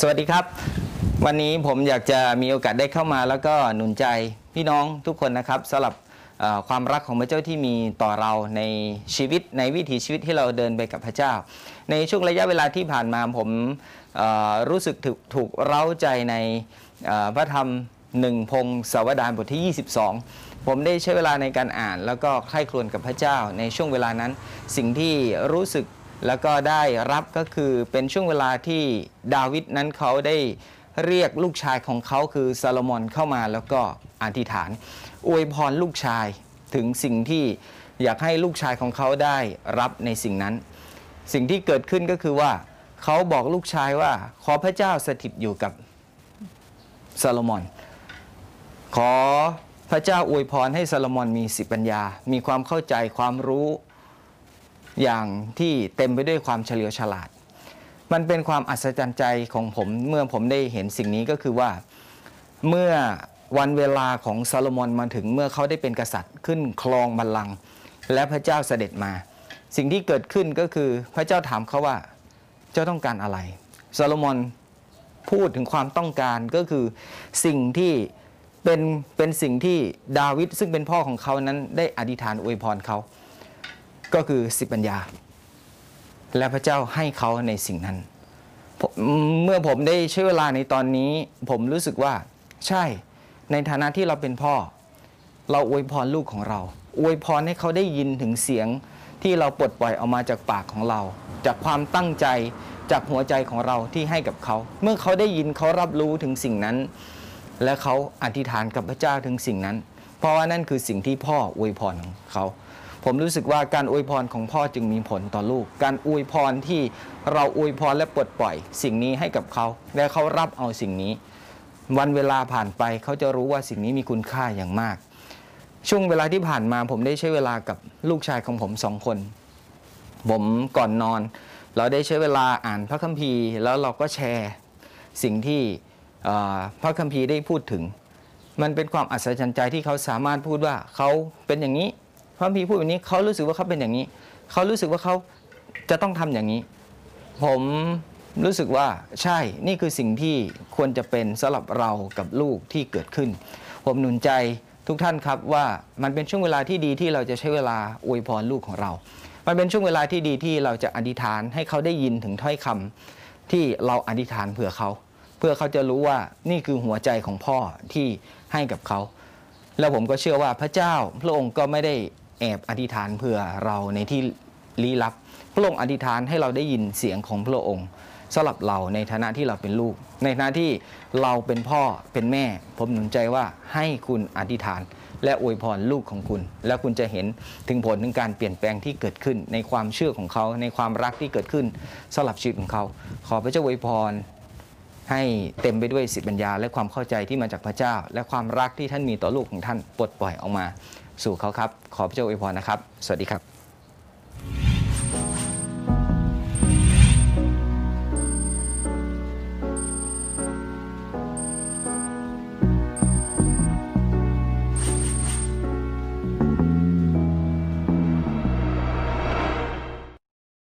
สวัสดีครับ วันนี้ผมอยากจะมีโอกาสได้เข้ามา แล้วก็หนุนใจพี่น้องทุกคนนะครับสำหรับความรักของพระเจ้าที่มีต่อเราในชีวิตในวิถีชีวิตที่เราเดินไปกับพระเจ้า ในช่วงระยะเวลาที่ผ่านมาผมรู้สึกถูกถูกเร้าใจในพระธรรมหนึ่งพงศาวดารบทที่ 22 ผมได้ใช้เวลาในการอ่าน แล้วก็ใคร่ครวญกับพระเจ้า ในช่วงเวลานั้นสิ่งที่รู้สึก แล้วก็ได้รับก็คือเป็นช่วงเวลาที่ดาวิดนั้นเขาได้เรียกลูกชายของเขาคือซาโลมอนเข้ามาแล้วก็อธิษฐาน อวยพรลูกชายถึงสิ่งที่อยากให้ลูกชายของเขาได้รับในสิ่งนั้น สิ่งที่เกิดขึ้นก็คือว่าเขาบอกลูกชายว่า ขอพระเจ้าสถิตอยู่กับซาโลมอน ขอพระเจ้าอวยพรให้ซาโลมอนมีสิปัญญา มีความเข้าใจความรู้ อย่างที่เต็มไปด้วยความเฉลียวฉลาด มันเป็นความอัศจรรย์ใจของผมเมื่อผมได้เห็นสิ่งนี้ก็คือว่าเมื่อวันเวลาของซาโลมอนมาถึงเมื่อเขาได้เป็นกษัตริย์ขึ้นครองบัลลังก์และพระเจ้าเสด็จมา สิ่งที่เกิดขึ้นก็คือพระเจ้าถามเขาว่าเจ้าต้องการอะไรซาโลมอนพูดถึงความต้องการก็คือสิ่งที่เป็นเป็นสิ่งที่ดาวิดซึ่งเป็นพ่อของเขานั้นได้อธิษฐานอวยพรเขา ก็คือสิบปัญญา และพระเจ้าให้เขาในสิ่งนั้น เมื่อผมได้ใช้เวลาในตอนนี้ ผมรู้สึกว่า ใช่ในฐานะที่เราเป็นพ่อ เราอวยพรลูกของเรา อวยพรให้เขาได้ยินถึงเสียงที่เราปลดปล่อยออกมาจากปากของเรา จากความตั้งใจจากหัวใจของเราที่ให้กับเขา เมื่อเขาได้ยินเขารับรู้ถึงสิ่งนั้น และเขาอธิษฐานกับพระเจ้าถึงสิ่งนั้น เพราะว่านั่นคือสิ่งที่พ่ออวยพรของเขา ผมรู้สึกว่าการอวยพรของพ่อจึงมีผลต่อลูก การอวยพรที่เราอวยพรและปลดปล่อย สิ่งนี้ให้กับเขา และเขารับเอาสิ่งนี้ วันเวลาผ่านไปเขาจะรู้ว่าสิ่งนี้มีคุณค่าอย่างมาก ช่วงเวลาที่ผ่านมาผมได้ใช้เวลากับลูกชายของผมสองคน ผมก่อนนอน เราได้ใช้เวลาอ่านพระคัมภีร์ แล้วเราก็แชร์สิ่งที่พระคัมภีร์ได้พูดถึง มันเป็นความอัศจรรย์ใจที่เขาสามารถพูดว่าเขาเป็นอย่างนี้ พระคัมภีพูดแบบนี้เขารู้สึกว่าเขาเป็นอย่างนี้ เขารู้สึกว่าเขาจะต้องทำอย่างนี้ ผมรู้สึกว่าใช่นี่คือสิ่งที่ควรจะเป็นสำหรับเรากับลูกที่เกิดขึ้น ผมหนุนใจทุกท่านครับว่ามันเป็นช่วงเวลาที่ดีที่เราจะใช้เวลาอวยพรลูกของเรา มันเป็นช่วงเวลาที่ดีที่เราจะอธิษฐานให้เขาได้ยินถึงถ้อยคำที่เราอธิษฐานเผื่อเขา เพื่อเขาจะรู้ว่านี่คือหัวใจของพ่อที่ให้กับเขา แล้วผมก็เชื่อว่าพระเจ้าพระองค์ก็ไม่ได้ แอบอธิษฐานเผื่อเราในที่ลี้ลับ พระองค์อธิษฐานให้เราได้ยินเสียงของพระองค์สำหรับเราในฐานะที่เราเป็นลูก ในฐานะที่เราเป็นพ่อเป็นแม่ ผมหนุนใจว่าให้คุณอธิษฐาน และอวยพรลูกของคุณ แล้วคุณจะเห็นถึงผลถึงการเปลี่ยนแปลงที่เกิดขึ้น ในความเชื่อของเขา ในความรักที่เกิดขึ้นสำหรับชีวิตของเขา ขอพระเจ้าอวยพร ให้เต็มไปด้วยสิทธิปัญญา และความเข้าใจที่มาจากพระเจ้า และความรักที่ท่านมีต่อลูกของท่านปลดปล่อยออกมาสู่เขาครับ ขอพระเจ้าอวยพรนะครับ สวัสดีครับ